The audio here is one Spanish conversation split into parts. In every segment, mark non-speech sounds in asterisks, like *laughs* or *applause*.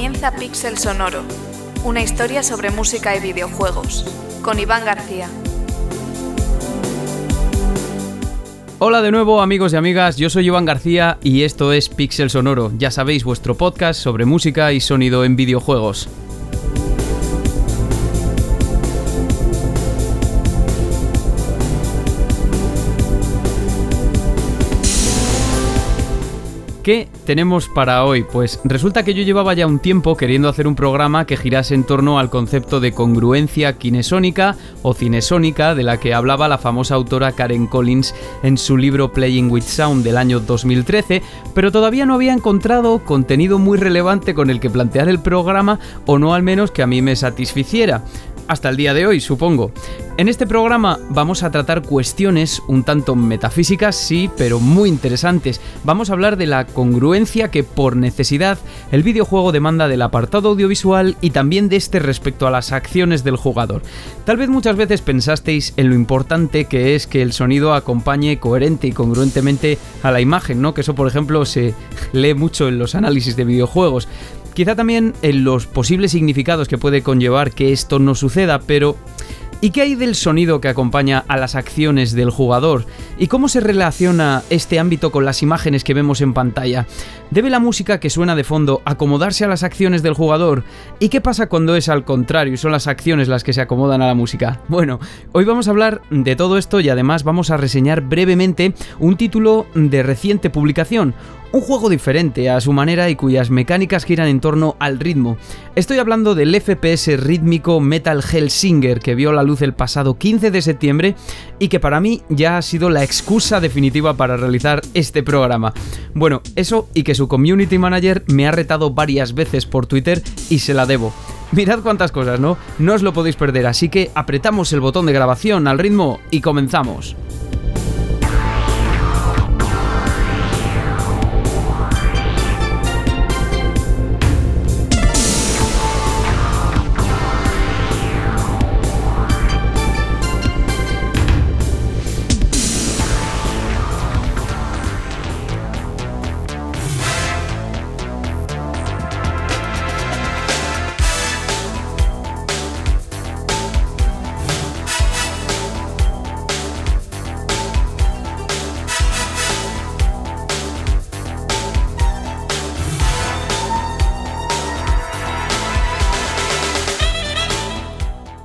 Comienza Pixel Sonoro, una historia sobre música y videojuegos, con Iván García. Hola de nuevo amigos y amigas, yo soy Iván García y esto es Pixel Sonoro, ya sabéis vuestro podcast sobre música y sonido en videojuegos. ¿Qué tenemos para hoy? Pues resulta que yo llevaba ya un tiempo queriendo hacer un programa que girase en torno al concepto de congruencia kinesónica o cinesónica de la que hablaba la famosa autora Karen Collins en su libro Playing with Sound del año 2013, pero todavía no había encontrado contenido muy relevante con el que plantear el programa o no al menos que a mí me satisficiera hasta el día de hoy, supongo. En este programa vamos a tratar cuestiones un tanto metafísicas, sí, pero muy interesantes. Vamos a hablar de la congruencia que por necesidad el videojuego demanda del apartado audiovisual y también de este respecto a las acciones del jugador. Tal vez muchas veces pensasteis en lo importante que es que el sonido acompañe coherente y congruentemente a la imagen, ¿no? Que eso, por ejemplo, se *laughs* lee mucho en los análisis de videojuegos. Quizá también en los posibles significados que puede conllevar que esto no suceda, pero ¿Y qué hay del sonido que acompaña a las acciones del jugador? ¿Y cómo se relaciona este ámbito con las imágenes que vemos en pantalla? ¿Debe la música que suena de fondo acomodarse a las acciones del jugador? ¿Y qué pasa cuando es al contrario y son las acciones las que se acomodan a la música? Bueno, hoy vamos a hablar de todo esto y además vamos a reseñar brevemente un título de reciente publicación, un juego diferente a su manera y cuyas mecánicas giran en torno al ritmo. Estoy hablando del FPS rítmico Metal Hellsinger que vio la luz el pasado 15 de septiembre y que para mí ya ha sido la excusa definitiva para realizar este programa. Bueno, eso y que su community manager me ha retado varias veces por Twitter y se la debo. Mirad cuántas cosas, ¿no? No os lo podéis perder, así que apretamos el botón de grabación al ritmo y comenzamos.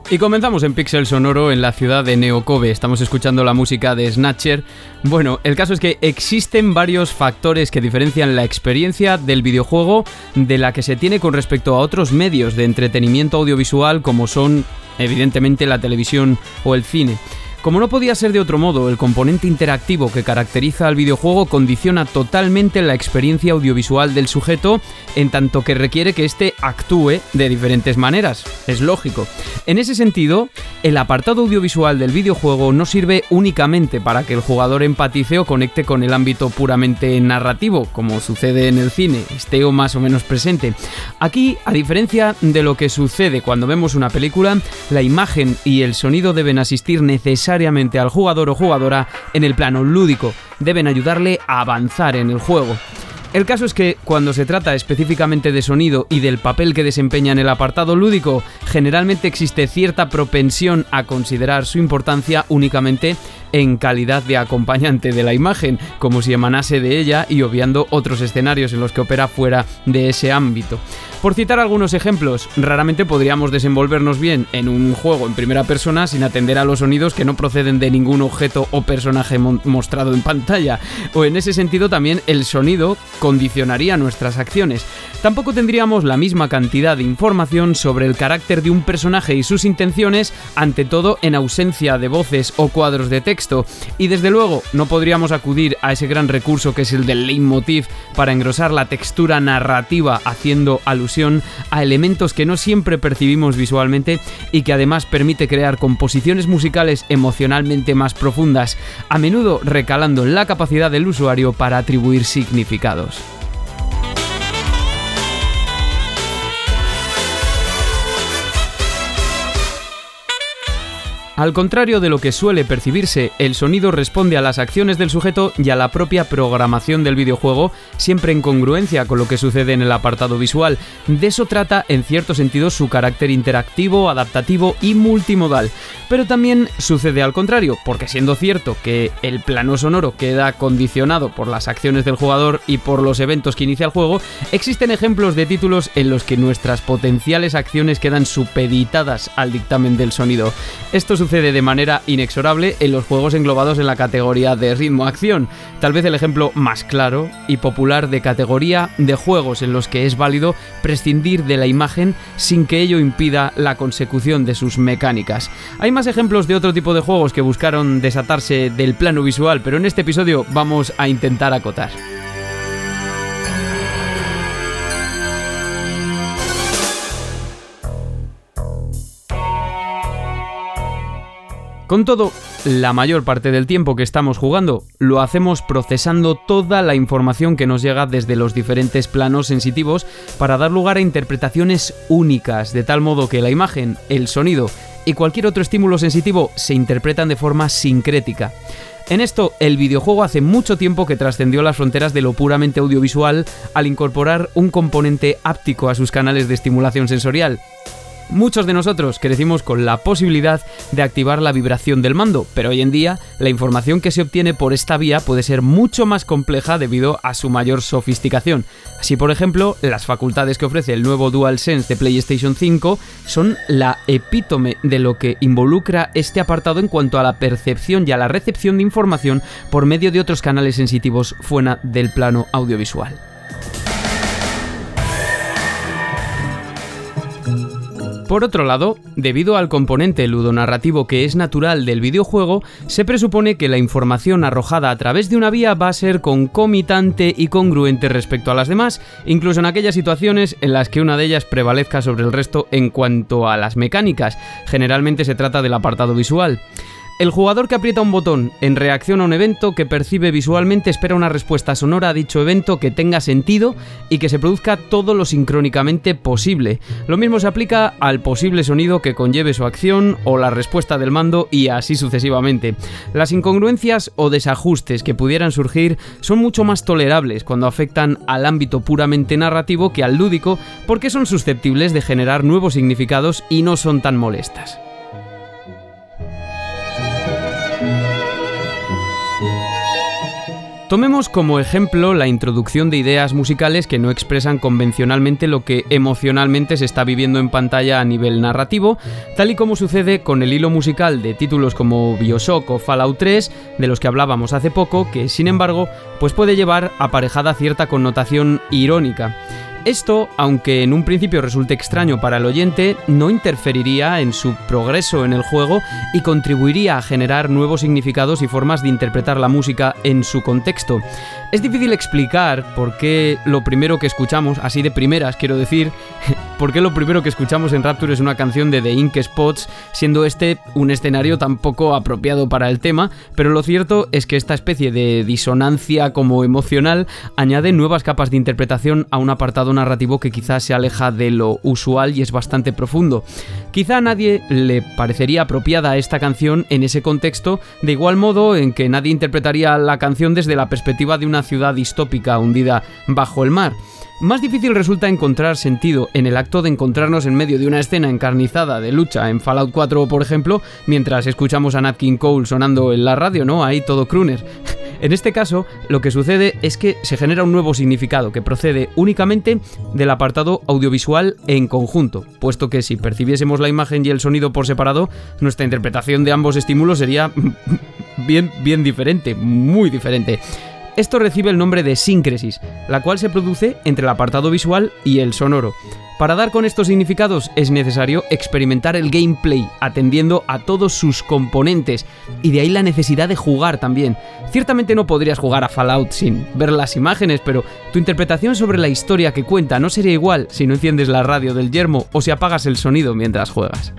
Y comenzamos en Pixel Sonoro en la ciudad de Neokobe. Estamos escuchando la música de Snatcher. Bueno, el caso es que existen varios factores que diferencian la experiencia del videojuego de la que se tiene con respecto a otros medios de entretenimiento audiovisual como son evidentemente la televisión o el cine. Como no podía ser de otro modo, el componente interactivo que caracteriza al videojuego condiciona totalmente la experiencia audiovisual del sujeto, en tanto que requiere que éste actúe de diferentes maneras. Es lógico. En ese sentido, el apartado audiovisual del videojuego no sirve únicamente para que el jugador empatice o conecte con el ámbito puramente narrativo, como sucede en el cine, esté o más o menos presente. Aquí, a diferencia de lo que sucede cuando vemos una película, la imagen y el sonido deben asistir necesariamente al jugador o jugadora en el plano lúdico, deben ayudarle a avanzar en el juego. El caso es que cuando se trata específicamente de sonido y del papel que desempeña en el apartado lúdico, generalmente existe cierta propensión a considerar su importancia únicamente en calidad de acompañante de la imagen, como si emanase de ella y obviando otros escenarios en los que opera fuera de ese ámbito. Por citar algunos ejemplos, raramente podríamos desenvolvernos bien en un juego en primera persona sin atender a los sonidos que no proceden de ningún objeto o personaje mostrado en pantalla, o en ese sentido también el sonido condicionaría nuestras acciones. Tampoco tendríamos la misma cantidad de información sobre el carácter de un personaje y sus intenciones, ante todo en ausencia de voces o cuadros de texto y desde luego no podríamos acudir a ese gran recurso que es el del leitmotiv para engrosar la textura narrativa haciendo alusión a elementos que no siempre percibimos visualmente y que además permite crear composiciones musicales emocionalmente más profundas, a menudo recalando en la capacidad del usuario para atribuir significados. Al contrario de lo que suele percibirse, el sonido responde a las acciones del sujeto y a la propia programación del videojuego, siempre en congruencia con lo que sucede en el apartado visual. De eso trata, en cierto sentido, su carácter interactivo, adaptativo y multimodal. Pero también sucede al contrario, porque siendo cierto que el plano sonoro queda condicionado por las acciones del jugador y por los eventos que inicia el juego, existen ejemplos de títulos en los que nuestras potenciales acciones quedan supeditadas al dictamen del sonido. Esto sucede de manera inexorable en los juegos englobados en la categoría de ritmo-acción, tal vez el ejemplo más claro y popular de categoría de juegos en los que es válido prescindir de la imagen sin que ello impida la consecución de sus mecánicas. Hay más ejemplos de otro tipo de juegos que buscaron desatarse del plano visual, pero en este episodio vamos a intentar acotar. Con todo, la mayor parte del tiempo que estamos jugando lo hacemos procesando toda la información que nos llega desde los diferentes planos sensitivos para dar lugar a interpretaciones únicas, de tal modo que la imagen, el sonido y cualquier otro estímulo sensitivo se interpretan de forma sincrética. En esto, el videojuego hace mucho tiempo que trascendió las fronteras de lo puramente audiovisual al incorporar un componente áptico a sus canales de estimulación sensorial. Muchos de nosotros crecimos con la posibilidad de activar la vibración del mando, pero hoy en día la información que se obtiene por esta vía puede ser mucho más compleja debido a su mayor sofisticación. Así, por ejemplo, las facultades que ofrece el nuevo DualSense de PlayStation 5 son la epítome de lo que involucra este apartado en cuanto a la percepción y a la recepción de información por medio de otros canales sensitivos fuera del plano audiovisual. Por otro lado, debido al componente ludonarrativo que es natural del videojuego, se presupone que la información arrojada a través de una vía va a ser concomitante y congruente respecto a las demás, incluso en aquellas situaciones en las que una de ellas prevalezca sobre el resto en cuanto a las mecánicas. Generalmente se trata del apartado visual. El jugador que aprieta un botón en reacción a un evento que percibe visualmente espera una respuesta sonora a dicho evento que tenga sentido y que se produzca todo lo sincrónicamente posible. Lo mismo se aplica al posible sonido que conlleve su acción o la respuesta del mando y así sucesivamente. Las incongruencias o desajustes que pudieran surgir son mucho más tolerables cuando afectan al ámbito puramente narrativo que al lúdico porque son susceptibles de generar nuevos significados y no son tan molestas. Tomemos como ejemplo la introducción de ideas musicales que no expresan convencionalmente lo que emocionalmente se está viviendo en pantalla a nivel narrativo, tal y como sucede con el hilo musical de títulos como Bioshock o Fallout 3, de los que hablábamos hace poco, que sin embargo, pues puede llevar aparejada cierta connotación irónica. Esto, aunque en un principio resulte extraño para el oyente, no interferiría en su progreso en el juego y contribuiría a generar nuevos significados y formas de interpretar la música en su contexto. Es difícil explicar por qué lo primero que escuchamos, así de primeras quiero decir, *laughs* por qué lo primero que escuchamos en Rapture es una canción de The Ink Spots, siendo este un escenario tan poco apropiado para el tema, pero lo cierto es que esta especie de disonancia como emocional añade nuevas capas de interpretación a un apartado narrativo que quizás se aleja de lo usual y es bastante profundo. Quizá a nadie le parecería apropiada esta canción en ese contexto, de igual modo en que nadie interpretaría la canción desde la perspectiva de una ciudad distópica hundida bajo el mar. Más difícil resulta encontrar sentido en el acto de encontrarnos en medio de una escena encarnizada de lucha en Fallout 4, por ejemplo, mientras escuchamos a Nat King Cole sonando en la radio, ¿no? Ahí todo crooner. *laughs* En este caso, lo que sucede es que se genera un nuevo significado que procede únicamente del apartado audiovisual en conjunto, puesto que si percibiésemos la imagen y el sonido por separado, nuestra interpretación de ambos estímulos sería *laughs* bien, bien diferente, muy diferente. Esto recibe el nombre de síncresis, la cual se produce entre el apartado visual y el sonoro. Para dar con estos significados es necesario experimentar el gameplay, atendiendo a todos sus componentes, y de ahí la necesidad de jugar también. Ciertamente no podrías jugar a Fallout sin ver las imágenes, pero tu interpretación sobre la historia que cuenta no sería igual si no enciendes la radio del yermo o si apagas el sonido mientras juegas.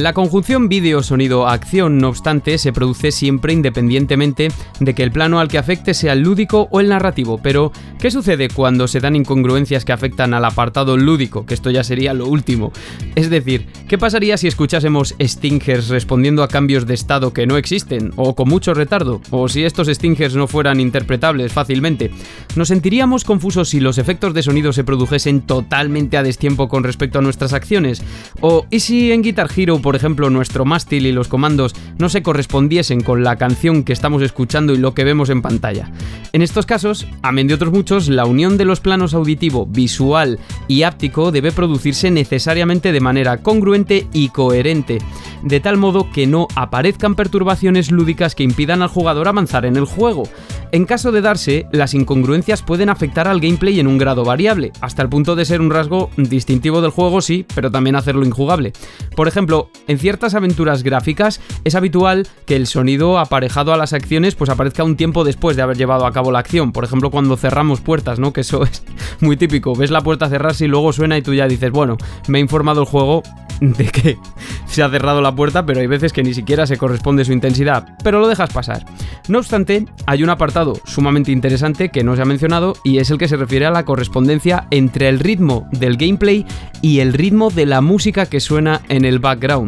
La conjunción vídeo-sonido-acción, no obstante, se produce siempre independientemente de que el plano al que afecte sea el lúdico o el narrativo. Pero, ¿qué sucede cuando se dan incongruencias que afectan al apartado lúdico? Que esto ya sería lo último. Es decir, ¿qué pasaría si escuchásemos stingers respondiendo a cambios de estado que no existen, o con mucho retardo, o si estos stingers no fueran interpretables fácilmente? ¿Nos sentiríamos confusos si los efectos de sonido se produjesen totalmente a destiempo con respecto a nuestras acciones? ¿O y si en Guitar Hero ejemplo, nuestro mástil y los comandos no se correspondiesen con la canción que estamos escuchando y lo que vemos en pantalla. En estos casos, amén de otros muchos, la unión de los planos auditivo, visual y áptico debe producirse necesariamente de manera congruente y coherente, de tal modo que no aparezcan perturbaciones lúdicas que impidan al jugador avanzar en el juego. En caso de darse, las incongruencias pueden afectar al gameplay en un grado variable, hasta el punto de ser un rasgo distintivo del juego, sí, pero también hacerlo injugable. Por ejemplo, en ciertas aventuras gráficas es habitual que el sonido aparejado a las acciones pues aparezca un tiempo después de haber llevado a cabo la acción. Por ejemplo, cuando cerramos puertas, ¿no? Que eso *laughs* es muy típico. Ves la puerta cerrarse y luego suena y tú ya dices, bueno, me ha informado el juego de que *laughs* se ha cerrado la puerta, pero hay veces que ni siquiera se corresponde su intensidad, pero lo dejas pasar. No obstante, hay un apartado sumamente interesante que no se ha mencionado y es el que se refiere a la correspondencia entre el ritmo del gameplay y el ritmo de la música que suena en el background.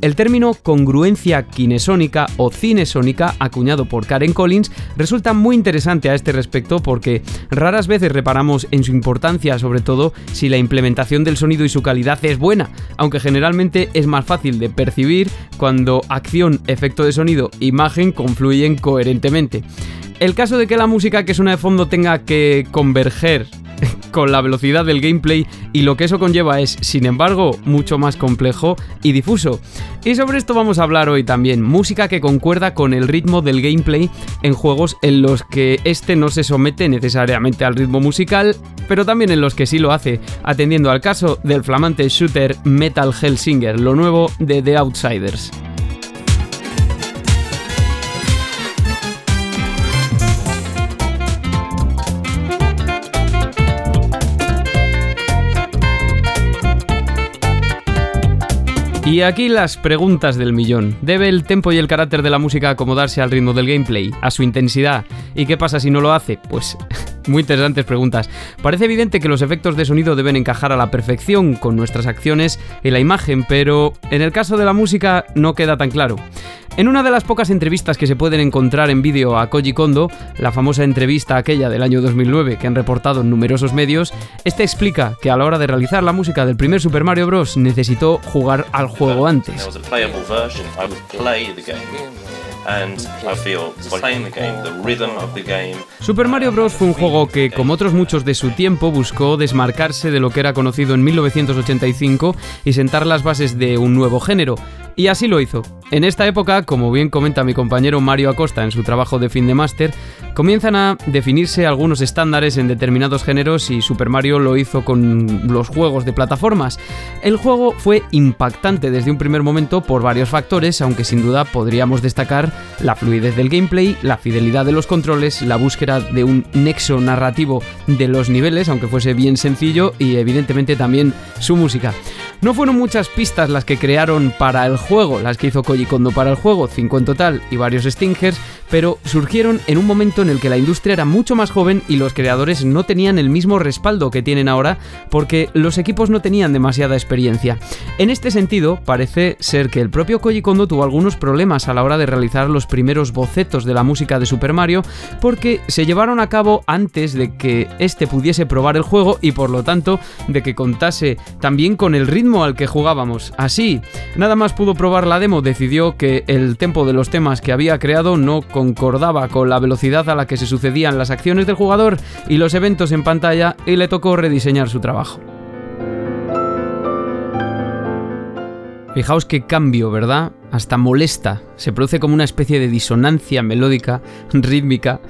El término congruencia kinesónica o cinesónica, acuñado por Karen Collins, resulta muy interesante a este respecto porque raras veces reparamos en su importancia, sobre todo si la implementación del sonido y su calidad es buena, aunque generalmente es más fácil de percibir cuando acción, efecto de sonido, imagen confluyen coherentemente. El caso de que la música que suena de fondo tenga que converger *laughs* con la velocidad del gameplay y lo que eso conlleva es, sin embargo, mucho más complejo y difuso. Y sobre esto vamos a hablar hoy también, música que concuerda con el ritmo del gameplay en juegos en los que este no se somete necesariamente al ritmo musical, pero también en los que sí lo hace, atendiendo al caso del flamante shooter Metal Hellsinger, lo nuevo de The Outsiders. Y aquí las preguntas del millón. ¿Debe el tempo y el carácter de la música acomodarse al ritmo del gameplay, a su intensidad? ¿Y qué pasa si no lo hace? Pues *laughs* muy interesantes preguntas. Parece evidente que los efectos de sonido deben encajar a la perfección con nuestras acciones y la imagen, pero en el caso de la música no queda tan claro. En una de las pocas entrevistas que se pueden encontrar en vídeo a Koji Kondo, la famosa entrevista aquella del año 2009 que han reportado en numerosos medios, este explica que a la hora de realizar la música del primer Super Mario Bros. necesitó jugar al juego antes. Super Mario Bros. fue un juego que, como otros muchos de su tiempo, buscó desmarcarse de lo que era conocido en 1985 y sentar las bases de un nuevo género. Y así lo hizo. En esta época, como bien comenta mi compañero Mario Acosta en su trabajo de fin de máster, comienzan a definirse algunos estándares en determinados géneros y Super Mario lo hizo con los juegos de plataformas. El juego fue impactante desde un primer momento por varios factores, aunque sin duda podríamos destacar la fluidez del gameplay, la fidelidad de los controles, la búsqueda de un nexo narrativo de los niveles, aunque fuese bien sencillo, y evidentemente también su música. No fueron muchas pistas las que crearon para el juego, las que hizo Koji Kondo para el juego, 5 en total y varios stingers, pero surgieron en un momento en el que la industria era mucho más joven y los creadores no tenían el mismo respaldo que tienen ahora porque los equipos no tenían demasiada experiencia. En este sentido, parece ser que el propio Koji Kondo tuvo algunos problemas a la hora de realizar los primeros bocetos de la música de Super Mario porque se llevaron a cabo antes de que éste pudiese probar el juego y por lo tanto de que contase también con el ritmo al que jugábamos. Así, nada más pudo probar la demo, decidió que el tempo de los temas que había creado no concordaba con la velocidad a la que se sucedían las acciones del jugador y los eventos en pantalla y le tocó rediseñar su trabajo. Fijaos qué cambio, ¿verdad? Hasta molesta. Se produce como una especie de disonancia melódica, *laughs* rítmica,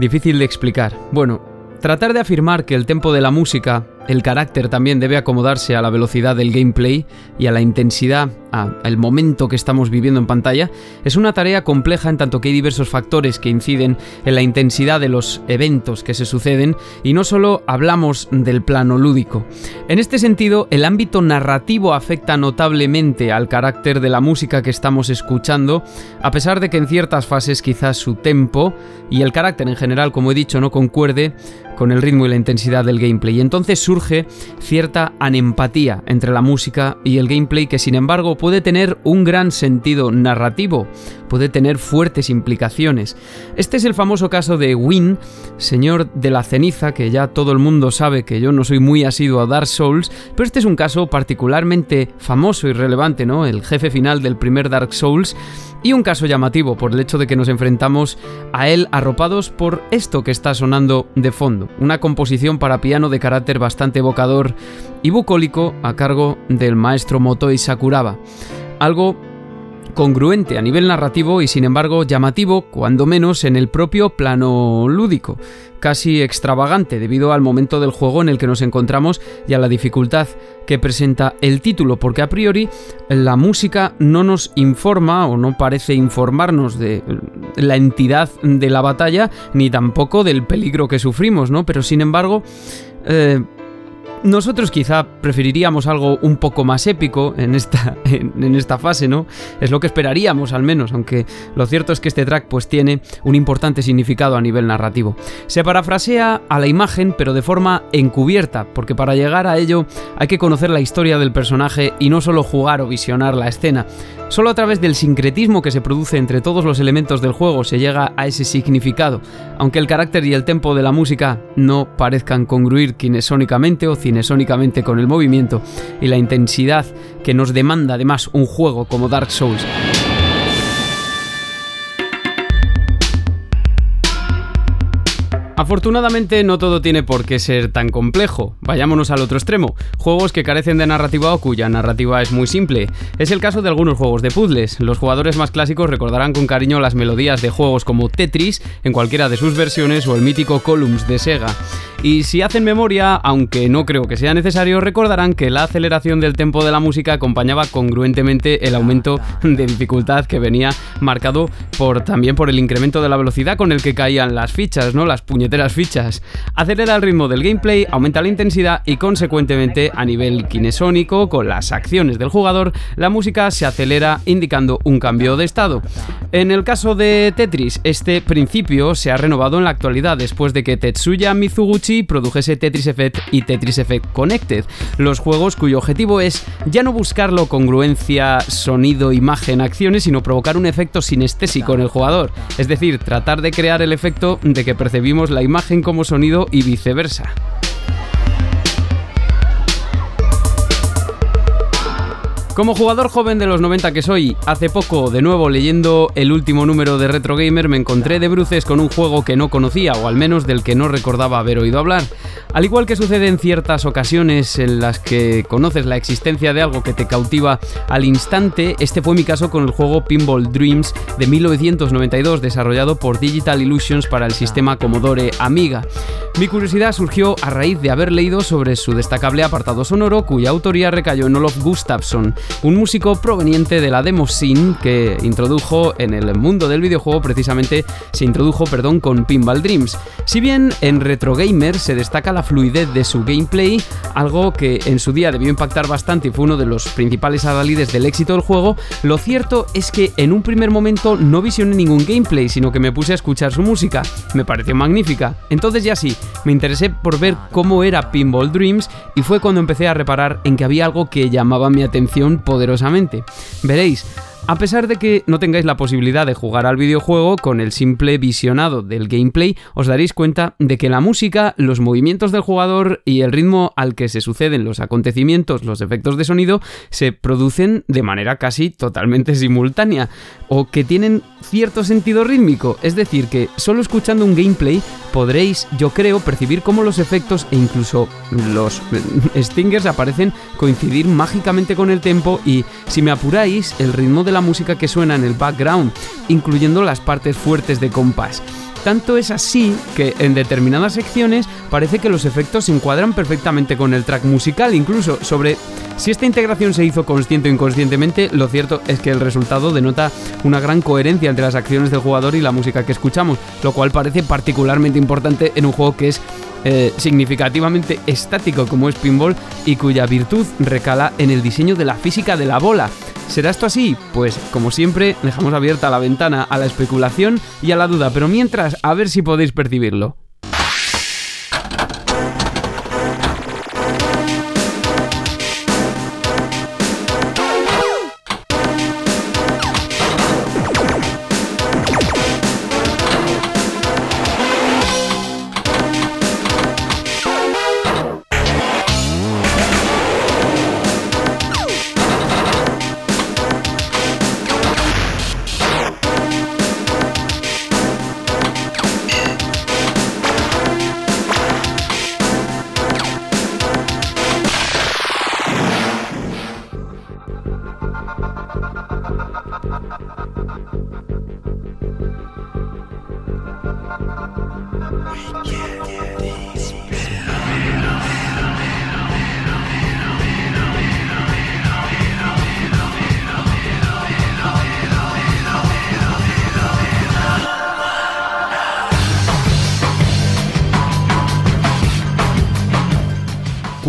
difícil de explicar. Bueno, tratar de afirmar que el tempo de la música el carácter también debe acomodarse a la velocidad del gameplay y a la intensidad, al momento que estamos viviendo en pantalla, es una tarea compleja en tanto que hay diversos factores que inciden en la intensidad de los eventos que se suceden y no solo hablamos del plano lúdico. En este sentido, el ámbito narrativo afecta notablemente al carácter de la música que estamos escuchando, a pesar de que en ciertas fases quizás su tempo y el carácter en general, como he dicho, no concuerde con el ritmo y la intensidad del gameplay. Entonces cierta anempatía entre la música y el gameplay que sin embargo puede tener un gran sentido narrativo, puede tener fuertes implicaciones. Este es el famoso caso de Win, señor de la ceniza, que ya todo el mundo sabe que yo no soy muy asiduo a Dark Souls, pero este es un caso particularmente famoso y relevante, ¿no? El jefe final del primer Dark Souls y un caso llamativo por el hecho de que nos enfrentamos a él arropados por esto que está sonando de fondo, una composición para piano de carácter bastante evocador y bucólico a cargo del maestro Motoi Sakuraba. Algo congruente a nivel narrativo y sin embargo llamativo, cuando menos en el propio plano lúdico, casi extravagante debido al momento del juego en el que nos encontramos y a la dificultad que presenta el título, porque a priori la música no nos informa o no parece informarnos de la entidad de la batalla ni tampoco del peligro que sufrimos, ¿no? Pero sin embargo... Eh, nosotros quizá preferiríamos algo un poco más épico en esta, *laughs* en, esta fase, ¿no? Es lo que esperaríamos al menos, aunque lo cierto es que este track pues tiene un importante significado a nivel narrativo. Se parafrasea a la imagen pero de forma encubierta, porque para llegar a ello hay que conocer la historia del personaje y no solo jugar o visionar la escena. Solo a través del sincretismo que se produce entre todos los elementos del juego se llega a ese significado, aunque el carácter y el tempo de la música no parezcan congruir kinesónicamente o cinesónicamente con el movimiento y la intensidad que nos demanda además un juego como Dark Souls. Afortunadamente no todo tiene por qué ser tan complejo. Vayámonos al otro extremo. Juegos que carecen de narrativa o cuya narrativa es muy simple. Es el caso de algunos juegos de puzzles. Los jugadores más clásicos recordarán con cariño las melodías de juegos como Tetris en cualquiera de sus versiones o el mítico Columns de Sega. Y si hacen memoria, aunque no creo que sea necesario, recordarán que la aceleración del tempo de la música acompañaba congruentemente el aumento de dificultad que venía marcado por también por el incremento de la velocidad con el que caían las fichas, ¿no? Las puñeteras fichas. Acelera el ritmo del gameplay, aumenta la intensidad y consecuentemente a nivel kinesónico con las acciones del jugador, la música se acelera indicando un cambio de estado. En el caso de Tetris, este principio se ha renovado en la actualidad después de que Tetsuya Mizuguchi produjese Tetris Effect y Tetris Effect Connected, los juegos cuyo objetivo es ya no buscarlo congruencia, sonido, imagen, acciones, sino provocar un efecto sinestésico en el jugador, es decir, tratar de crear el efecto de que percibimos la imagen como sonido y viceversa. Como jugador joven de los 90 que soy, hace poco, de nuevo leyendo el último número de Retro Gamer, me encontré de bruces con un juego que no conocía, o al menos del que no recordaba haber oído hablar. Al igual que sucede en ciertas ocasiones en las que conoces la existencia de algo que te cautiva al instante, este fue mi caso con el juego Pinball Dreams de 1992, desarrollado por Digital Illusions para el sistema Commodore Amiga. Mi curiosidad surgió a raíz de haber leído sobre su destacable apartado sonoro, cuya autoría recayó en Olof Gustafsson, un músico proveniente de la demo scene que introdujo en el mundo del videojuego precisamente se introdujo, perdón, con Pinball Dreams. Si bien en Retro Gamer se destaca la fluidez de su gameplay, algo que en su día debió impactar bastante y fue uno de los principales adalides del éxito del juego, lo cierto es que en un primer momento no visioné ningún gameplay, sino que me puse a escuchar su música. Me pareció magnífica. Entonces ya sí, me interesé por ver cómo era Pinball Dreams y fue cuando empecé a reparar en que había algo que llamaba mi atención poderosamente. Veréis, a pesar de que no tengáis la posibilidad de jugar al videojuego, con el simple visionado del gameplay os daréis cuenta de que la música, los movimientos del jugador y el ritmo al que se suceden los acontecimientos, los efectos de sonido, se producen de manera casi totalmente simultánea o que tienen cierto sentido rítmico. Es decir, que solo escuchando un gameplay podréis, yo creo, percibir cómo los efectos e incluso los *laughs* stingers aparecen coincidir mágicamente con el tempo y, si me apuráis, el ritmo de la música que suena en el background, incluyendo las partes fuertes de compás. Tanto es así que en determinadas secciones parece que los efectos se encuadran perfectamente con el track musical, incluso sobre si esta integración se hizo consciente o inconscientemente, lo cierto es que el resultado denota una gran coherencia entre las acciones del jugador y la música que escuchamos, lo cual parece particularmente importante en un juego que es eh, significativamente estático como es Pinball y cuya virtud recala en el diseño de la física de la bola. ¿Será esto así? Pues como siempre dejamos abierta la ventana a la especulación y a la duda, pero mientras a ver si podéis percibirlo.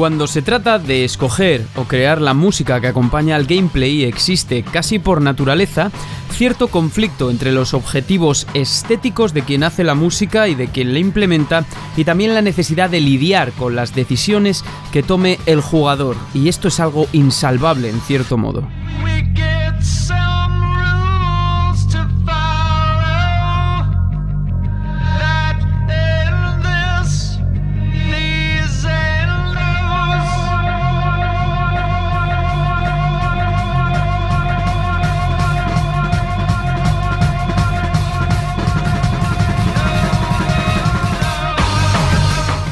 Cuando se trata de escoger o crear la música que acompaña al gameplay existe casi por naturaleza cierto conflicto entre los objetivos estéticos de quien hace la música y de quien la implementa y también la necesidad de lidiar con las decisiones que tome el jugador y esto es algo insalvable en cierto modo.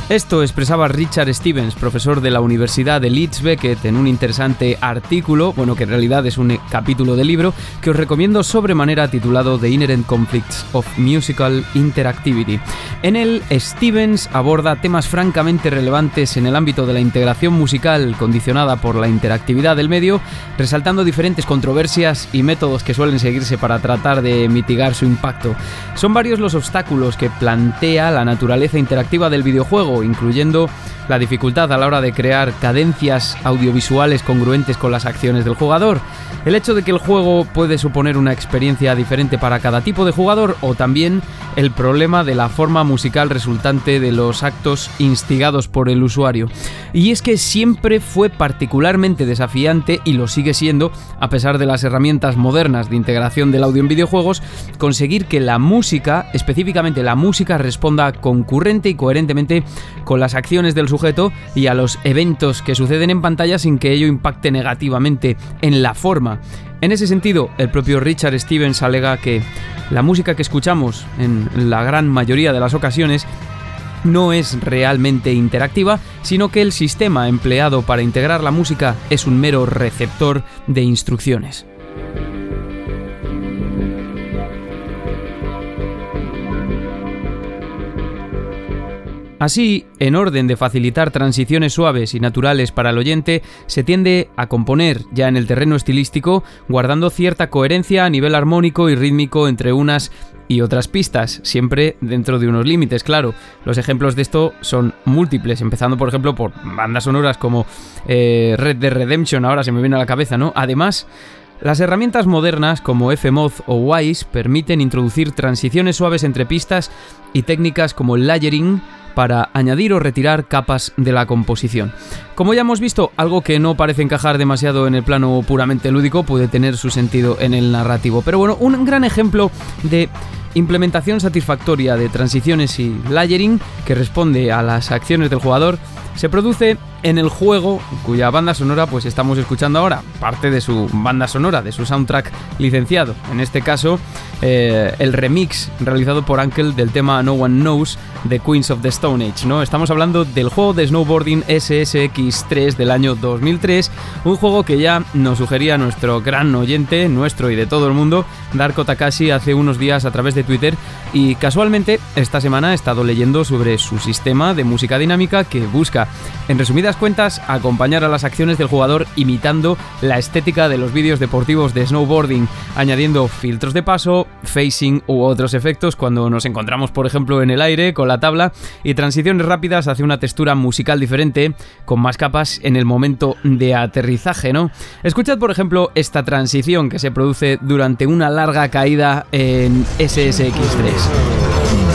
Esto expresaba Richard Stevens, profesor de la Universidad de Leeds Beckett, en un interesante artículo, bueno, que en realidad es un capítulo de libro, que os recomiendo sobremanera titulado The Inherent Conflicts of Musical Interactivity. En él, Stevens aborda temas francamente relevantes en el ámbito de la integración musical condicionada por la interactividad del medio, resaltando diferentes controversias y métodos que suelen seguirse para tratar de mitigar su impacto. Son varios los obstáculos que plantea la naturaleza interactiva del videojuego, incluyendo la dificultad a la hora de crear cadencias audiovisuales congruentes con las acciones del jugador, el hecho de que el juego puede suponer una experiencia diferente para cada tipo de jugador o también el problema de la forma musical resultante de los actos instigados por el usuario. Y es que siempre fue particularmente desafiante y lo sigue siendo, a pesar de las herramientas modernas de integración del audio en videojuegos, conseguir que la música, específicamente la música, responda concurrente y coherentemente con las acciones del y a los eventos que suceden en pantalla sin que ello impacte negativamente en la forma. En ese sentido, el propio Richard Stevens alega que la música que escuchamos en la gran mayoría de las ocasiones no es realmente interactiva, sino que el sistema empleado para integrar la música es un mero receptor de instrucciones. Así, en orden de facilitar transiciones suaves y naturales para el oyente, se tiende a componer ya en el terreno estilístico, guardando cierta coherencia a nivel armónico y rítmico entre unas y otras pistas, siempre dentro de unos límites, claro. Los ejemplos de esto son múltiples, empezando por ejemplo por bandas sonoras como eh, Red Dead Redemption, ahora se me viene a la cabeza, ¿no? Además, las herramientas modernas como Fmoz o Wise permiten introducir transiciones suaves entre pistas y técnicas como el layering para añadir o retirar capas de la composición. Como ya hemos visto, algo que no parece encajar demasiado en el plano puramente lúdico puede tener su sentido en el narrativo. Pero bueno, un gran ejemplo de implementación satisfactoria de transiciones y layering que responde a las acciones del jugador se produce en el juego cuya banda sonora pues estamos escuchando ahora, parte de su banda sonora, de su soundtrack licenciado. En este caso eh, el remix realizado por Uncle del tema No One Knows de Queens of the Stone Age, ¿no? Estamos hablando del juego de snowboarding SSX3 del año 2003, un juego que ya nos sugería nuestro gran oyente, nuestro y de todo el mundo, Darko Takashi, hace unos días a través de Twitter y casualmente esta semana he estado leyendo sobre su sistema de música dinámica que busca, en cuentas, acompañar a las acciones del jugador imitando la estética de los vídeos deportivos de snowboarding, añadiendo filtros de paso, facing u otros efectos cuando nos encontramos, por ejemplo, en el aire con la tabla y transiciones rápidas hacia una textura musical diferente, con más capas en el momento de aterrizaje, ¿no? Escuchad, por ejemplo, esta transición que se produce durante una larga caída en SSX3.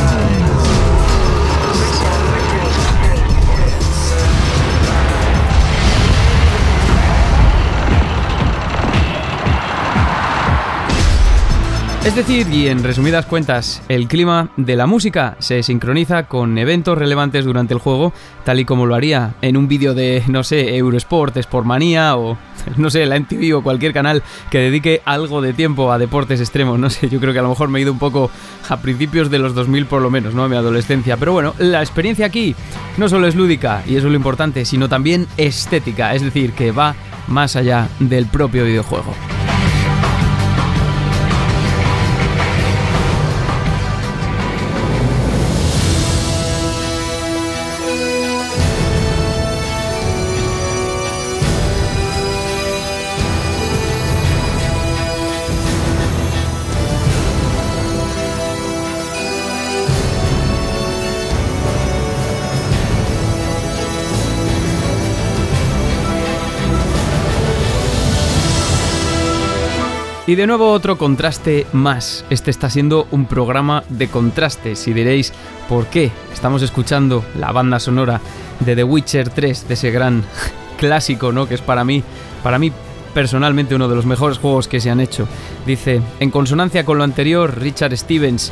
Es decir, y en resumidas cuentas, el clima de la música se sincroniza con eventos relevantes durante el juego, tal y como lo haría en un vídeo de, no sé, Eurosport, Sportmanía o, *laughs* no sé, la MTV o cualquier canal que dedique algo de tiempo a deportes extremos. No sé, yo creo que a lo mejor me he ido un poco a principios de los 2000 por lo menos, ¿no? A mi adolescencia. Pero bueno, la experiencia aquí no solo es lúdica, y eso es lo importante, sino también estética, es decir, que va más allá del propio videojuego. Y de nuevo otro contraste más. Este está siendo un programa de contrastes y diréis, ¿por qué? Estamos escuchando la banda sonora de The Witcher 3, de ese gran *laughs* clásico, ¿no? Que es para mí, para mí personalmente uno de los mejores juegos que se han hecho. Dice, en consonancia con lo anterior, Richard Stevens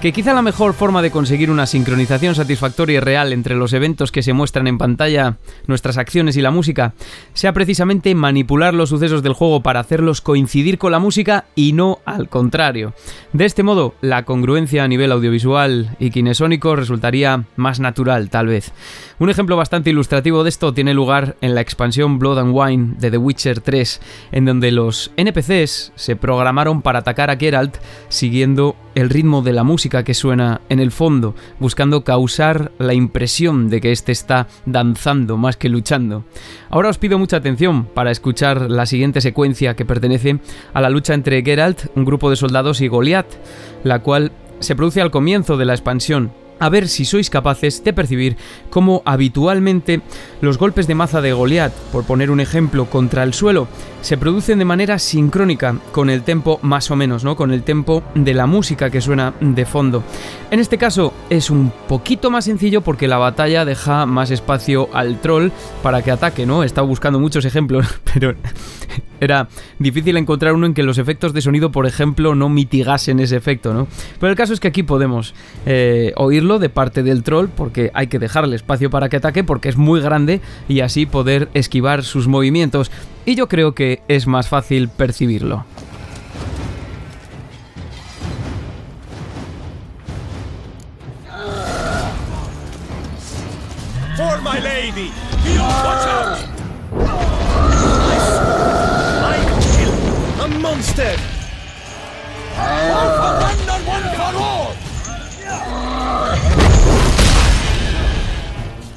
que quizá la mejor forma de conseguir una sincronización satisfactoria y real entre los eventos que se muestran en pantalla, nuestras acciones y la música, sea precisamente manipular los sucesos del juego para hacerlos coincidir con la música y no al contrario. De este modo, la congruencia a nivel audiovisual y kinesónico resultaría más natural, tal vez. Un ejemplo bastante ilustrativo de esto tiene lugar en la expansión Blood and Wine de The Witcher 3, en donde los NPCs se programaron para atacar a Geralt siguiendo el ritmo de la música que suena en el fondo, buscando causar la impresión de que éste está danzando más que luchando. Ahora os pido mucha atención para escuchar la siguiente secuencia que pertenece a la lucha entre Geralt, un grupo de soldados, y Goliath, la cual se produce al comienzo de la expansión a ver si sois capaces de percibir cómo habitualmente los golpes de maza de Goliath, por poner un ejemplo, contra el suelo, se producen de manera sincrónica con el tempo más o menos, ¿no? Con el tempo de la música que suena de fondo. En este caso es un poquito más sencillo porque la batalla deja más espacio al troll para que ataque, ¿no? He estado buscando muchos ejemplos, *laughs* pero era difícil encontrar uno en que los efectos de sonido, por ejemplo, no mitigasen ese efecto, ¿no? Pero el caso es que aquí podemos eh, oírlo de parte del troll porque hay que dejarle espacio para que ataque porque es muy grande y así poder esquivar sus movimientos. Y yo creo que es más fácil percibirlo. For my lady,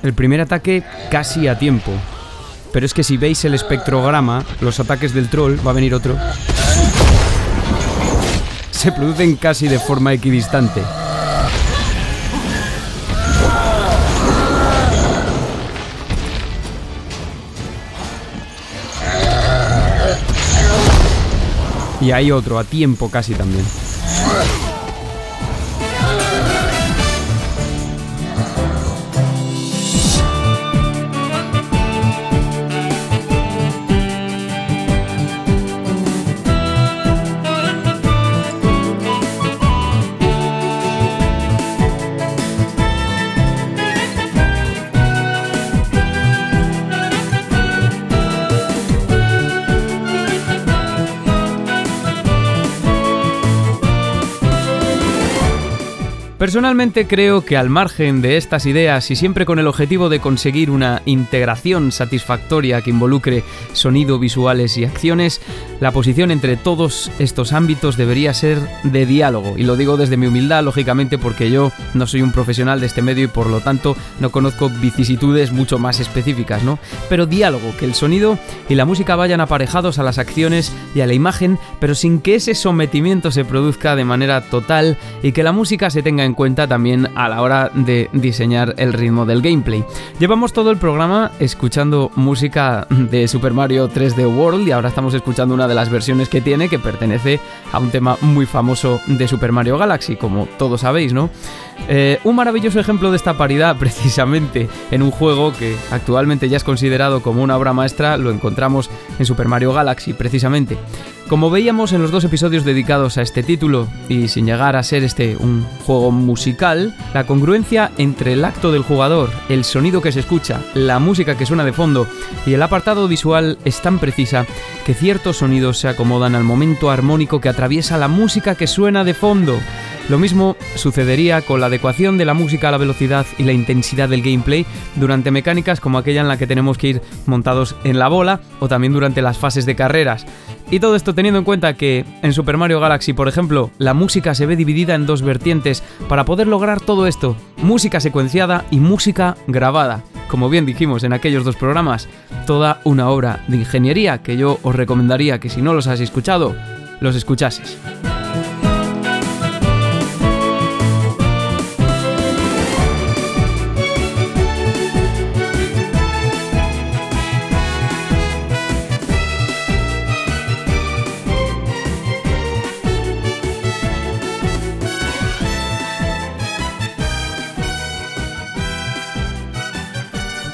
El primer ataque casi a tiempo. Pero es que si veis el espectrograma, los ataques del troll, va a venir otro, se producen casi de forma equidistante. Y hay otro, a tiempo casi también. Personalmente creo que al margen de estas ideas y siempre con el objetivo de conseguir una integración satisfactoria que involucre sonido, visuales y acciones, la posición entre todos estos ámbitos debería ser de diálogo. Y lo digo desde mi humildad, lógicamente, porque yo no soy un profesional de este medio y por lo tanto no conozco vicisitudes mucho más específicas, ¿no? Pero diálogo, que el sonido y la música vayan aparejados a las acciones y a la imagen, pero sin que ese sometimiento se produzca de manera total y que la música se tenga en cuenta también a la hora de diseñar el ritmo del gameplay. Llevamos todo el programa escuchando música de Super Mario 3D World y ahora estamos escuchando una de las versiones que tiene que pertenece a un tema muy famoso de Super Mario Galaxy, como todos sabéis, ¿no? Eh, un maravilloso ejemplo de esta paridad, *laughs* precisamente en un juego que actualmente ya es considerado como una obra maestra, lo encontramos en Super Mario Galaxy, precisamente. Como veíamos en los dos episodios dedicados a este título, y sin llegar a ser este un juego musical, la congruencia entre el acto del jugador, el sonido que se escucha, la música que suena de fondo y el apartado visual es tan precisa que ciertos sonidos se acomodan al momento armónico que atraviesa la música que suena de fondo. Lo mismo sucedería con la adecuación de la música a la velocidad y la intensidad del gameplay durante mecánicas como aquella en la que tenemos que ir montados en la bola o también durante las fases de carreras. Y todo esto teniendo en cuenta que en Super Mario Galaxy, por ejemplo, la música se ve dividida en dos vertientes para poder lograr todo esto, música secuenciada y música grabada. Como bien dijimos en aquellos dos programas, toda una obra de ingeniería que yo os recomendaría que si no los has escuchado, los escuchases.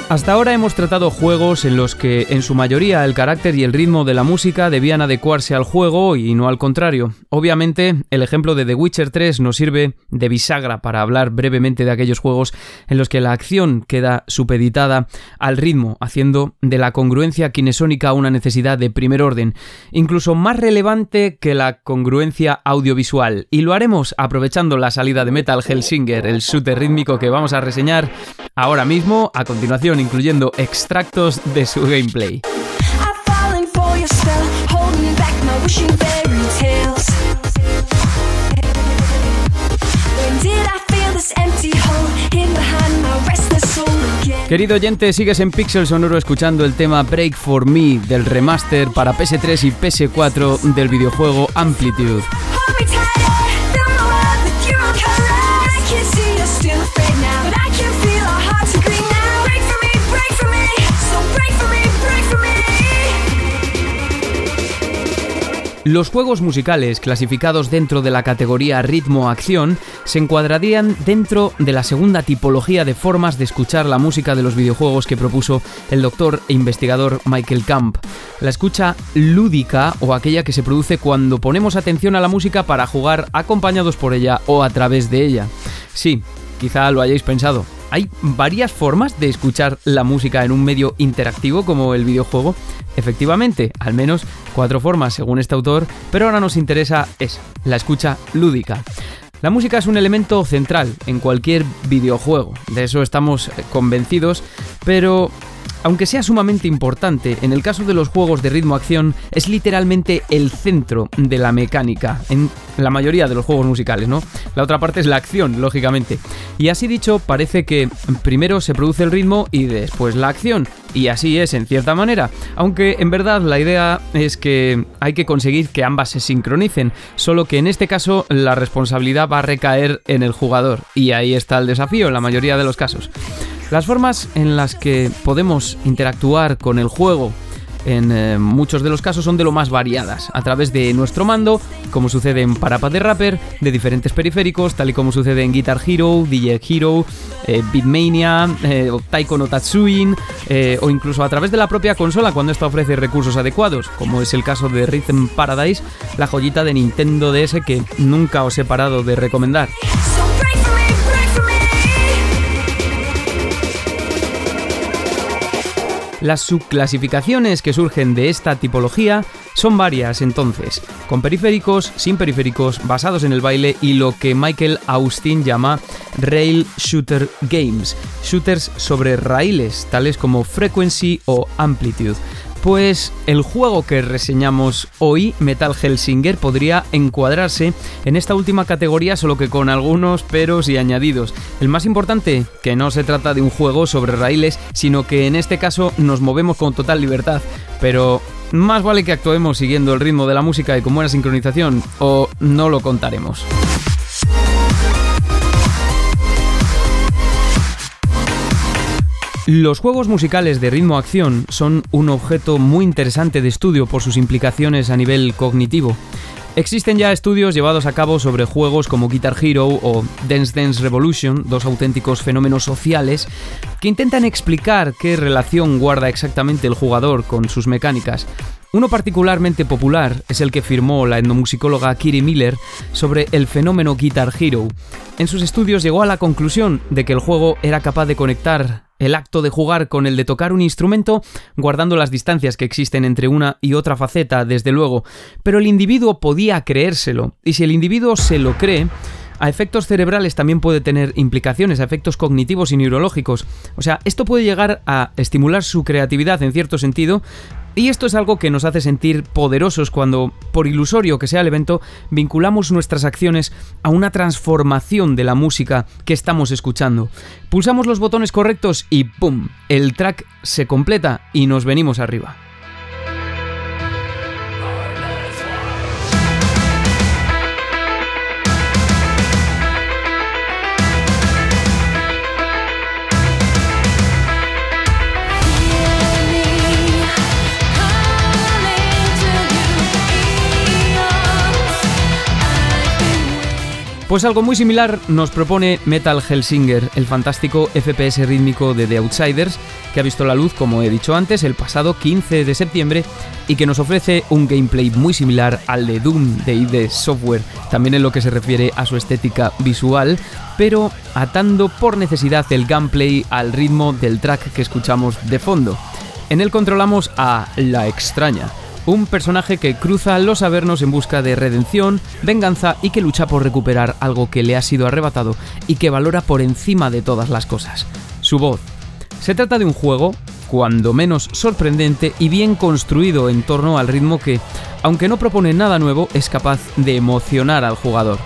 Hasta ahora hemos tratado juegos en los que en su mayoría el carácter y el ritmo de la música debían adecuarse al juego y no al contrario. Obviamente, el ejemplo de The Witcher 3 nos sirve de bisagra para hablar brevemente de aquellos juegos en los que la acción queda supeditada al ritmo, haciendo de la congruencia kinesónica una necesidad de primer orden, incluso más relevante que la congruencia audiovisual. Y lo haremos aprovechando la salida de Metal Hellsinger, el shooter rítmico que vamos a reseñar ahora mismo, a continuación incluyendo extractos de su gameplay. Querido oyente, sigues en Pixel Sonoro escuchando el tema Break for Me del remaster para PS3 y PS4 del videojuego Amplitude. Los juegos musicales clasificados dentro de la categoría ritmo-acción se encuadrarían dentro de la segunda tipología de formas de escuchar la música de los videojuegos que propuso el doctor e investigador Michael Camp. La escucha lúdica o aquella que se produce cuando ponemos atención a la música para jugar acompañados por ella o a través de ella. Sí, quizá lo hayáis pensado, hay varias formas de escuchar la música en un medio interactivo como el videojuego. Efectivamente, al menos cuatro formas según este autor, pero ahora nos interesa es la escucha lúdica. La música es un elemento central en cualquier videojuego, de eso estamos convencidos, pero aunque sea sumamente importante, en el caso de los juegos de ritmo-acción es literalmente el centro de la mecánica, en la mayoría de los juegos musicales, ¿no? La otra parte es la acción, lógicamente. Y así dicho, parece que primero se produce el ritmo y después la acción, y así es en cierta manera, aunque en verdad la idea es que hay que conseguir que ambas se sincronicen, solo que en este caso la responsabilidad va a recaer en el jugador, y ahí está el desafío en la mayoría de los casos. Las formas en las que podemos interactuar con el juego en eh, muchos de los casos son de lo más variadas, a través de nuestro mando, como sucede en Parapad de Rapper, de diferentes periféricos, tal y como sucede en Guitar Hero, DJ Hero, eh, Beatmania, eh, Taiko no Tatsuin, o incluso a través de la propia consola cuando esta ofrece recursos adecuados, como es el caso de Rhythm Paradise, la joyita de Nintendo DS que nunca os he parado de recomendar. Las subclasificaciones que surgen de esta tipología Son varias entonces, con periféricos, sin periféricos, basados en el baile y lo que Michael Austin llama Rail Shooter Games, shooters sobre raíles, tales como Frequency o Amplitude. Pues el juego que reseñamos hoy, Metal Hellsinger, podría encuadrarse en esta última categoría, solo que con algunos peros y añadidos. El más importante, que no se trata de un juego sobre raíles, sino que en este caso nos movemos con total libertad. Pero más vale que actuemos siguiendo el ritmo de la música y con buena sincronización, o no lo contaremos. Los juegos musicales de ritmo-acción son un objeto muy interesante de estudio por sus implicaciones a nivel cognitivo. Existen ya estudios llevados a cabo sobre juegos como Guitar Hero o Dance Dance Revolution, dos auténticos fenómenos sociales, que intentan explicar qué relación guarda exactamente el jugador con sus mecánicas. Uno particularmente popular es el que firmó la etnomusicóloga Kiri Miller sobre el fenómeno Guitar Hero. En sus estudios llegó a la conclusión de que el juego era capaz de conectar el acto de jugar con el de tocar un instrumento, guardando las distancias que existen entre una y otra faceta, desde luego, pero el individuo podía creérselo, y si el individuo se lo cree, a efectos cerebrales también puede tener implicaciones, a efectos cognitivos y neurológicos. O sea, esto puede llegar a estimular su creatividad en cierto sentido, y esto es algo que nos hace sentir poderosos cuando, por ilusorio que sea el evento, vinculamos nuestras acciones a una transformación de la música que estamos escuchando. Pulsamos los botones correctos y ¡pum! El track se completa y nos venimos arriba. Pues algo muy similar nos propone Metal Hellsinger, el fantástico FPS rítmico de The Outsiders, que ha visto la luz, como he dicho antes, el pasado 15 de septiembre y que nos ofrece un gameplay muy similar al de Doom de ID Software, también en lo que se refiere a su estética visual, pero atando por necesidad el gameplay al ritmo del track que escuchamos de fondo. En él controlamos a La Extraña, un personaje que cruza los Avernos en busca de redención, venganza y que lucha por recuperar algo que le ha sido arrebatado y que valora por encima de todas las cosas, su voz. Se trata de un juego, cuando menos sorprendente y bien construido en torno al ritmo que, aunque no propone nada nuevo, es capaz de emocionar al jugador.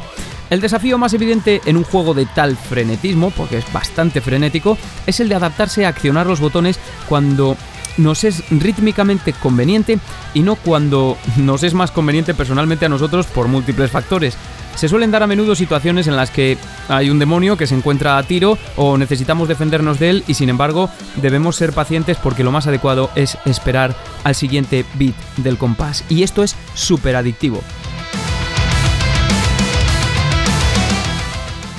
El desafío más evidente en un juego de tal frenetismo, porque es bastante frenético, es el de adaptarse a accionar los botones cuando nos es rítmicamente conveniente y no cuando nos es más conveniente personalmente a nosotros por múltiples factores. Se suelen dar a menudo situaciones en las que hay un demonio que se encuentra a tiro o necesitamos defendernos de él y sin embargo debemos ser pacientes porque lo más adecuado es esperar al siguiente beat del compás. Y esto es súper adictivo.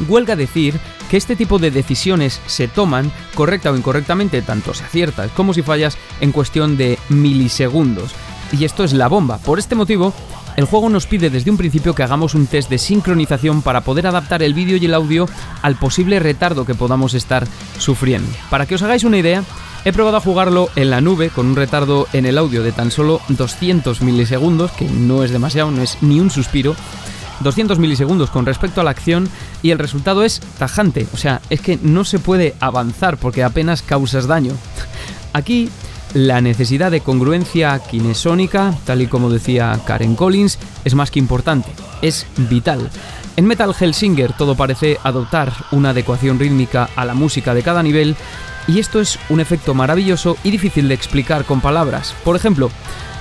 Huelga decir que este tipo de decisiones se toman, correcta o incorrectamente, tanto si aciertas como si fallas, en cuestión de milisegundos. Y esto es la bomba. Por este motivo, el juego nos pide desde un principio que hagamos un test de sincronización para poder adaptar el vídeo y el audio al posible retardo que podamos estar sufriendo. Para que os hagáis una idea, he probado a jugarlo en la nube con un retardo en el audio de tan solo 200 milisegundos, que no es demasiado, no es ni un suspiro, 200 milisegundos con respecto a la acción y el resultado es tajante, o sea, es que no se puede avanzar porque apenas causas daño. *laughs* Aquí la necesidad de congruencia kinesónica, tal y como decía Karen Collins, es más que importante, es vital. En Metal Hellsinger todo parece adoptar una adecuación rítmica a la música de cada nivel, y esto es un efecto maravilloso y difícil de explicar con palabras. Por ejemplo,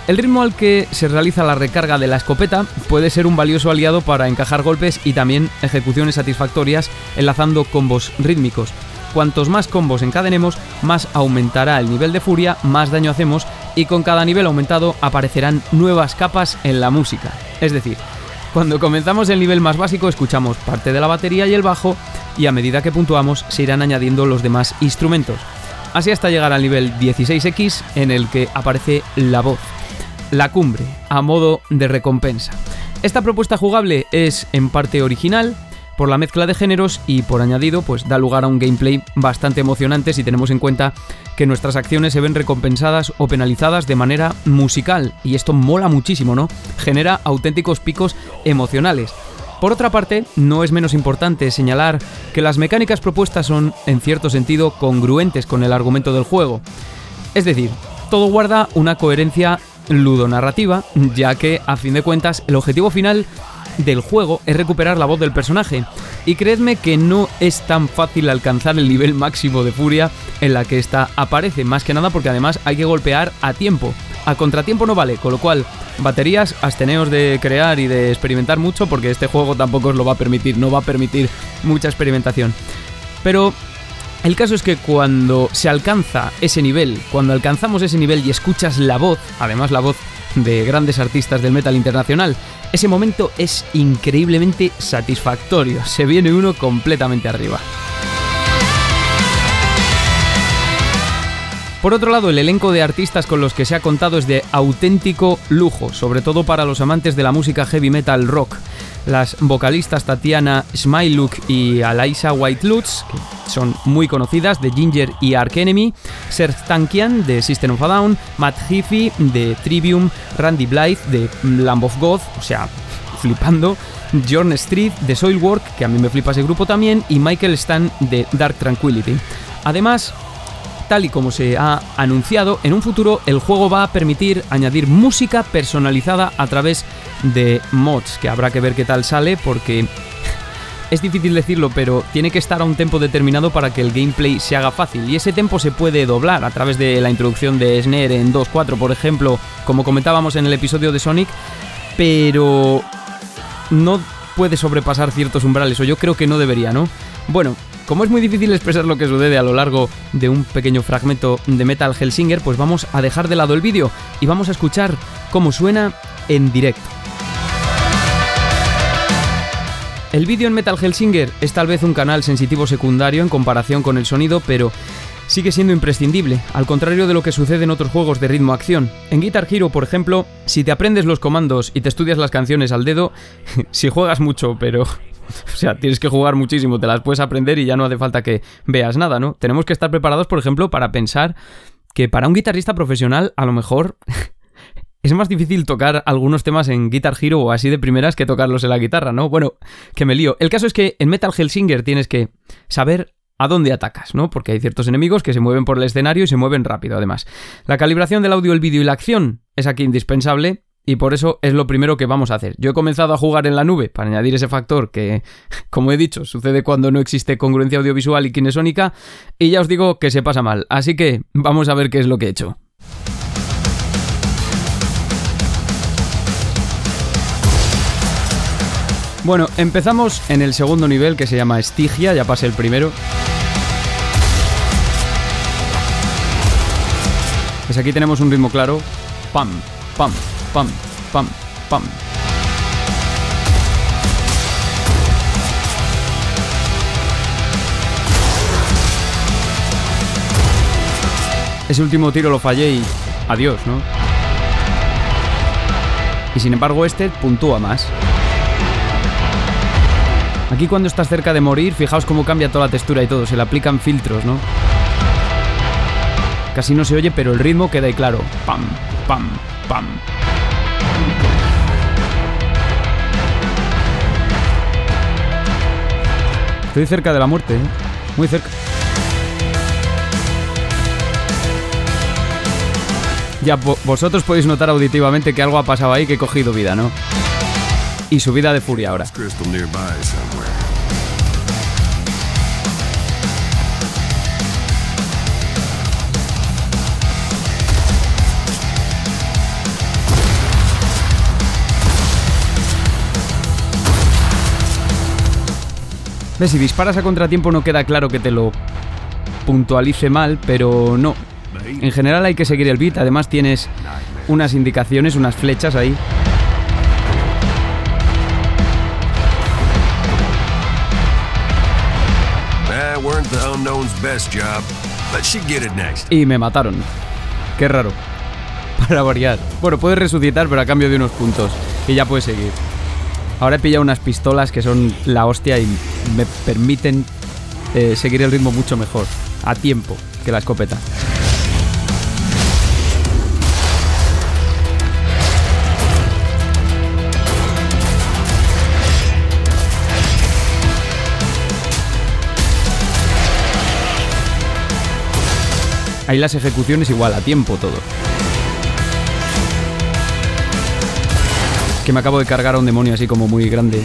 el ritmo al que se realiza la recarga de la escopeta puede ser un valioso aliado para encajar golpes y también ejecuciones satisfactorias enlazando combos rítmicos. Cuantos más combos encadenemos, más aumentará el nivel de furia, más daño hacemos y con cada nivel aumentado aparecerán nuevas capas en la música. Es decir, cuando comenzamos el nivel más básico escuchamos parte de la batería y el bajo y a medida que puntuamos se irán añadiendo los demás instrumentos. Así hasta llegar al nivel 16X en el que aparece la voz la cumbre, a modo de recompensa. Esta propuesta jugable es en parte original, por la mezcla de géneros y por añadido pues da lugar a un gameplay bastante emocionante si tenemos en cuenta que nuestras acciones se ven recompensadas o penalizadas de manera musical y esto mola muchísimo, ¿no? Genera auténticos picos emocionales. Por otra parte, no es menos importante señalar que las mecánicas propuestas son, en cierto sentido, congruentes con el argumento del juego. Es decir, todo guarda una coherencia ludonarrativa, ya que, a fin de cuentas, el objetivo final del juego es recuperar la voz del personaje. Y creedme que no es tan fácil alcanzar el nivel máximo de furia en la que esta aparece, más que nada porque además hay que golpear a tiempo. A contratiempo no vale, con lo cual baterías absteneos de crear y de experimentar mucho porque este juego tampoco os lo va a permitir, no va a permitir mucha experimentación. Pero el caso es que cuando se alcanza ese nivel, cuando alcanzamos ese nivel y escuchas la voz, además la voz de grandes artistas del metal internacional, ese momento es increíblemente satisfactorio, se viene uno completamente arriba. Por otro lado, el elenco de artistas con los que se ha contado es de auténtico lujo, sobre todo para los amantes de la música heavy metal rock. Las vocalistas Tatiana Smiluk y Alaisa White Lutz, que son muy conocidas, de Ginger y Ark Enemy, Serge Tankian de System of a Down, Matt Heafy de Trivium, Randy Blythe de Lamb of God, o sea, flipando, John Street de Soilwork, que a mí me flipa ese grupo también, y Michael Stan de Dark Tranquility. Además, tal y como se ha anunciado, en un futuro el juego va a permitir añadir música personalizada a través de mods, que habrá que ver qué tal sale porque *laughs* es difícil decirlo, pero tiene que estar a un tempo determinado para que el gameplay se haga fácil. Y ese tempo se puede doblar a través de la introducción de Snare en 2.4, por ejemplo, como comentábamos en el episodio de Sonic, pero no puede sobrepasar ciertos umbrales, o yo creo que no debería, ¿no? Bueno, como es muy difícil expresar lo que sucede a lo largo de un pequeño fragmento de Metal Hellsinger, pues vamos a dejar de lado el vídeo y vamos a escuchar cómo suena en directo. El vídeo en Metal Hellsinger es tal vez un canal sensitivo secundario en comparación con el sonido, pero sigue siendo imprescindible, al contrario de lo que sucede en otros juegos de ritmo-acción. En Guitar Hero, por ejemplo, si te aprendes los comandos y te estudias las canciones al dedo, *laughs* si juegas mucho, pero *laughs* o sea, tienes que jugar muchísimo, te las puedes aprender y ya no hace falta que veas nada, ¿no? Tenemos que estar preparados, por ejemplo, para pensar que para un guitarrista profesional, a lo mejor *laughs* es más difícil tocar algunos temas en Guitar Hero o así de primeras que tocarlos en la guitarra, ¿no? Bueno, que me lío. El caso es que en Metal Hellsinger tienes que saber a dónde atacas, ¿no? Porque hay ciertos enemigos que se mueven por el escenario y se mueven rápido, además. La calibración del audio, el vídeo y la acción es aquí indispensable y por eso es lo primero que vamos a hacer. Yo he comenzado a jugar en la nube para añadir ese factor que, *laughs* como he dicho, sucede cuando no existe congruencia audiovisual y kinesónica y ya os digo que se pasa mal. Así que vamos a ver qué es lo que he hecho. Bueno, empezamos en el segundo nivel que se llama Estigia, ya pasé el primero. Pues aquí tenemos un ritmo claro. Pam, pam, pam, pam, pam. Ese último tiro lo fallé y adiós, ¿no? Y sin embargo este puntúa más. Aquí cuando estás cerca de morir, fijaos cómo cambia toda la textura y todo, se le aplican filtros, ¿no? Casi no se oye, pero el ritmo queda ahí claro. Pam, pam, pam. Estoy cerca de la muerte, ¿eh? Muy cerca. Ya, vosotros podéis notar auditivamente que algo ha pasado ahí que he cogido vida, ¿no? y subida de furia ahora. ¿Ves? Si disparas a contratiempo no queda claro que te lo puntualice mal, pero no. En general hay que seguir el beat, además tienes unas indicaciones, unas flechas ahí Y me mataron. Qué raro. *laughs* Para variar. Bueno, puedes resucitar, pero a cambio de unos puntos. Y ya puedes seguir. Ahora he pillado unas pistolas que son la hostia y me permiten eh, seguir el ritmo mucho mejor, a tiempo, que la escopeta. Ahí las ejecuciones igual, a tiempo todo. Que me acabo de cargar a un demonio así como muy grande.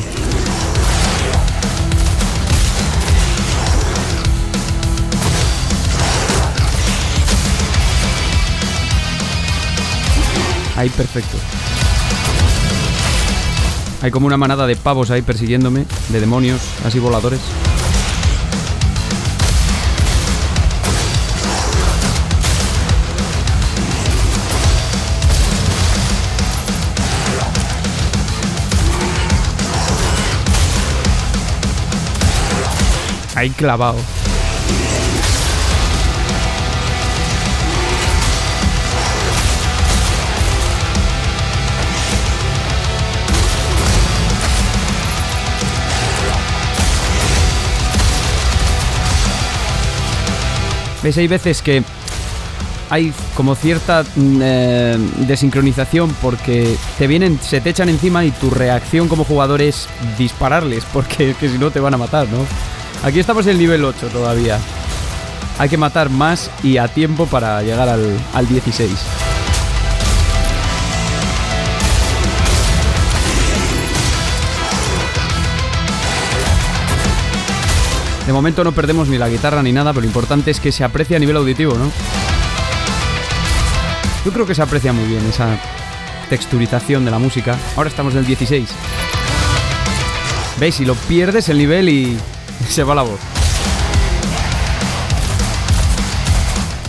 Ahí perfecto. Hay como una manada de pavos ahí persiguiéndome, de demonios, así voladores. Ahí clavado. ¿Ves? Hay veces que hay como cierta mm, eh, desincronización porque te vienen, se te echan encima y tu reacción como jugador es dispararles porque que si no te van a matar, ¿no? Aquí estamos en el nivel 8 todavía. Hay que matar más y a tiempo para llegar al, al 16. De momento no perdemos ni la guitarra ni nada, pero lo importante es que se aprecie a nivel auditivo, ¿no? Yo creo que se aprecia muy bien esa texturización de la música. Ahora estamos en el 16. ¿Veis? Si lo pierdes el nivel y *laughs* Se va la voz.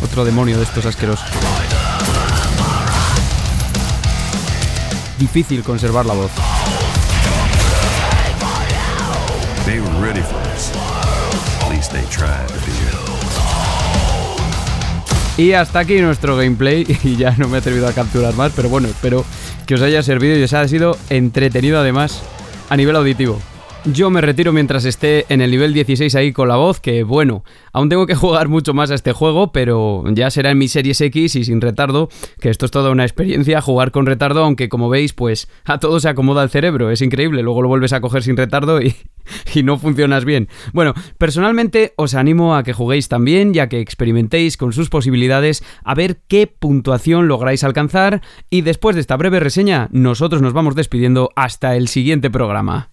Otro demonio de estos asquerosos. Difícil conservar la voz. Y hasta aquí nuestro gameplay. *laughs* Y ya no me he atrevido a capturar más, pero bueno, espero que os haya servido y os haya sido entretenido además a nivel auditivo. Yo me retiro mientras esté en el nivel 16 ahí con la voz, que bueno, aún tengo que *laughs* jugar mucho más a este juego, pero ya será en mi Series X y sin retardo, que esto es toda una experiencia, jugar con retardo, aunque como veis, pues a todo se acomoda el cerebro, es increíble, luego lo vuelves a coger sin retardo y, *laughs* y no funcionas bien. Bueno, personalmente os animo a que juguéis también, ya que experimentéis con sus posibilidades, a ver qué puntuación lográis alcanzar, y después de esta breve reseña, nosotros nos vamos despidiendo hasta el siguiente programa.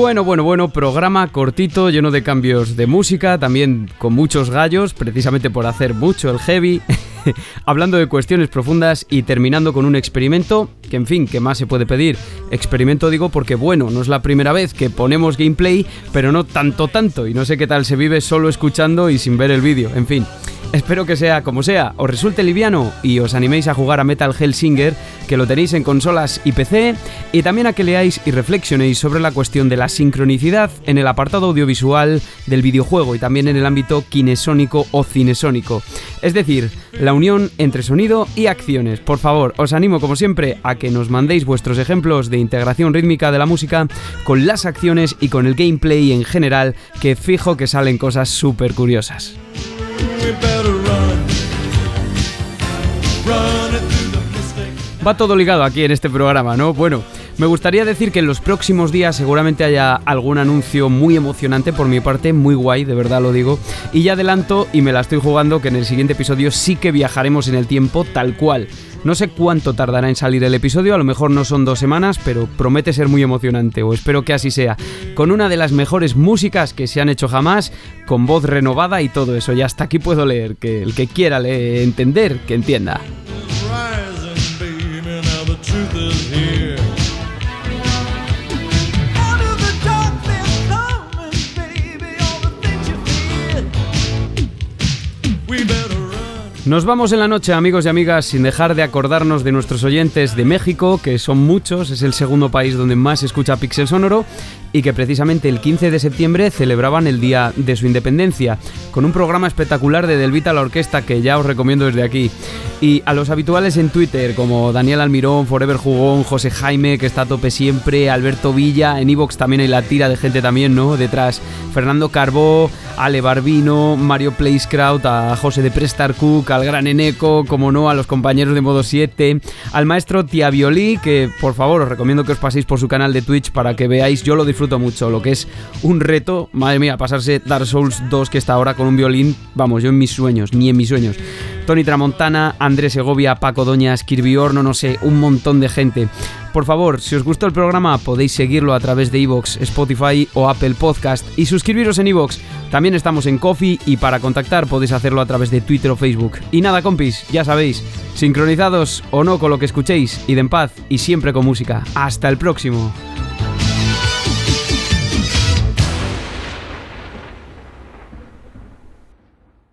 Bueno, bueno, bueno, programa cortito, lleno de cambios de música, también con muchos gallos, precisamente por hacer mucho el heavy, *laughs* hablando de cuestiones profundas y terminando con un experimento, que en fin, ¿qué más se puede pedir? Experimento digo porque bueno, no es la primera vez que ponemos gameplay, pero no tanto tanto, y no sé qué tal se vive solo escuchando y sin ver el vídeo, en fin. Espero que sea como sea, os resulte liviano y os animéis a jugar a Metal Hellsinger, que lo tenéis en consolas y PC, y también a que leáis y reflexionéis sobre la cuestión de la sincronicidad en el apartado audiovisual del videojuego y también en el ámbito kinesónico o cinesónico. Es decir, la unión entre sonido y acciones. Por favor, os animo como siempre a que nos mandéis vuestros ejemplos de integración rítmica de la música con las acciones y con el gameplay en general, que fijo que salen cosas súper curiosas. Va todo ligado aquí en este programa, ¿no? Bueno, me gustaría decir que en los próximos días seguramente haya algún anuncio muy emocionante por mi parte, muy guay, de verdad lo digo. Y ya adelanto y me la estoy jugando que en el siguiente episodio sí que viajaremos en el tiempo tal cual. No sé cuánto tardará en salir el episodio, a lo mejor no son dos semanas, pero promete ser muy emocionante, o espero que así sea. Con una de las mejores músicas que se han hecho jamás, con voz renovada y todo eso. Y hasta aquí puedo leer, que el que quiera leer, entender, que entienda. Nos vamos en la noche, amigos y amigas, sin dejar de acordarnos de nuestros oyentes de México, que son muchos, es el segundo país donde más se escucha Pixel Sonoro, y que precisamente el 15 de septiembre celebraban el día de su independencia, con un programa espectacular de Delvita la Orquesta que ya os recomiendo desde aquí. Y a los habituales en Twitter, como Daniel Almirón, Forever Jugón, José Jaime, que está a tope siempre, Alberto Villa, en Evox también hay la tira de gente también, ¿no? Detrás, Fernando Carbó, Ale Barbino, Mario Playscrout, a José de Prestar Cook, al gran Eneco, como no, a los compañeros de Modo 7, al maestro Tia Violí, que por favor os recomiendo que os paséis por su canal de Twitch para que veáis, yo lo disfruto mucho, lo que es un reto, madre mía, pasarse Dark Souls 2 que está ahora con un violín, vamos, yo en mis sueños, ni en mis sueños. Tony Tramontana, Andrés Segovia, Paco Doñas, Kirby Horno, no sé, un montón de gente. Por favor, si os gustó el programa, podéis seguirlo a través de iVoox, Spotify o Apple Podcast y suscribiros en iVoox. También estamos en Coffee y para contactar podéis hacerlo a través de Twitter o Facebook. Y nada, compis, ya sabéis, sincronizados o no con lo que escuchéis, id en paz y siempre con música. Hasta el próximo.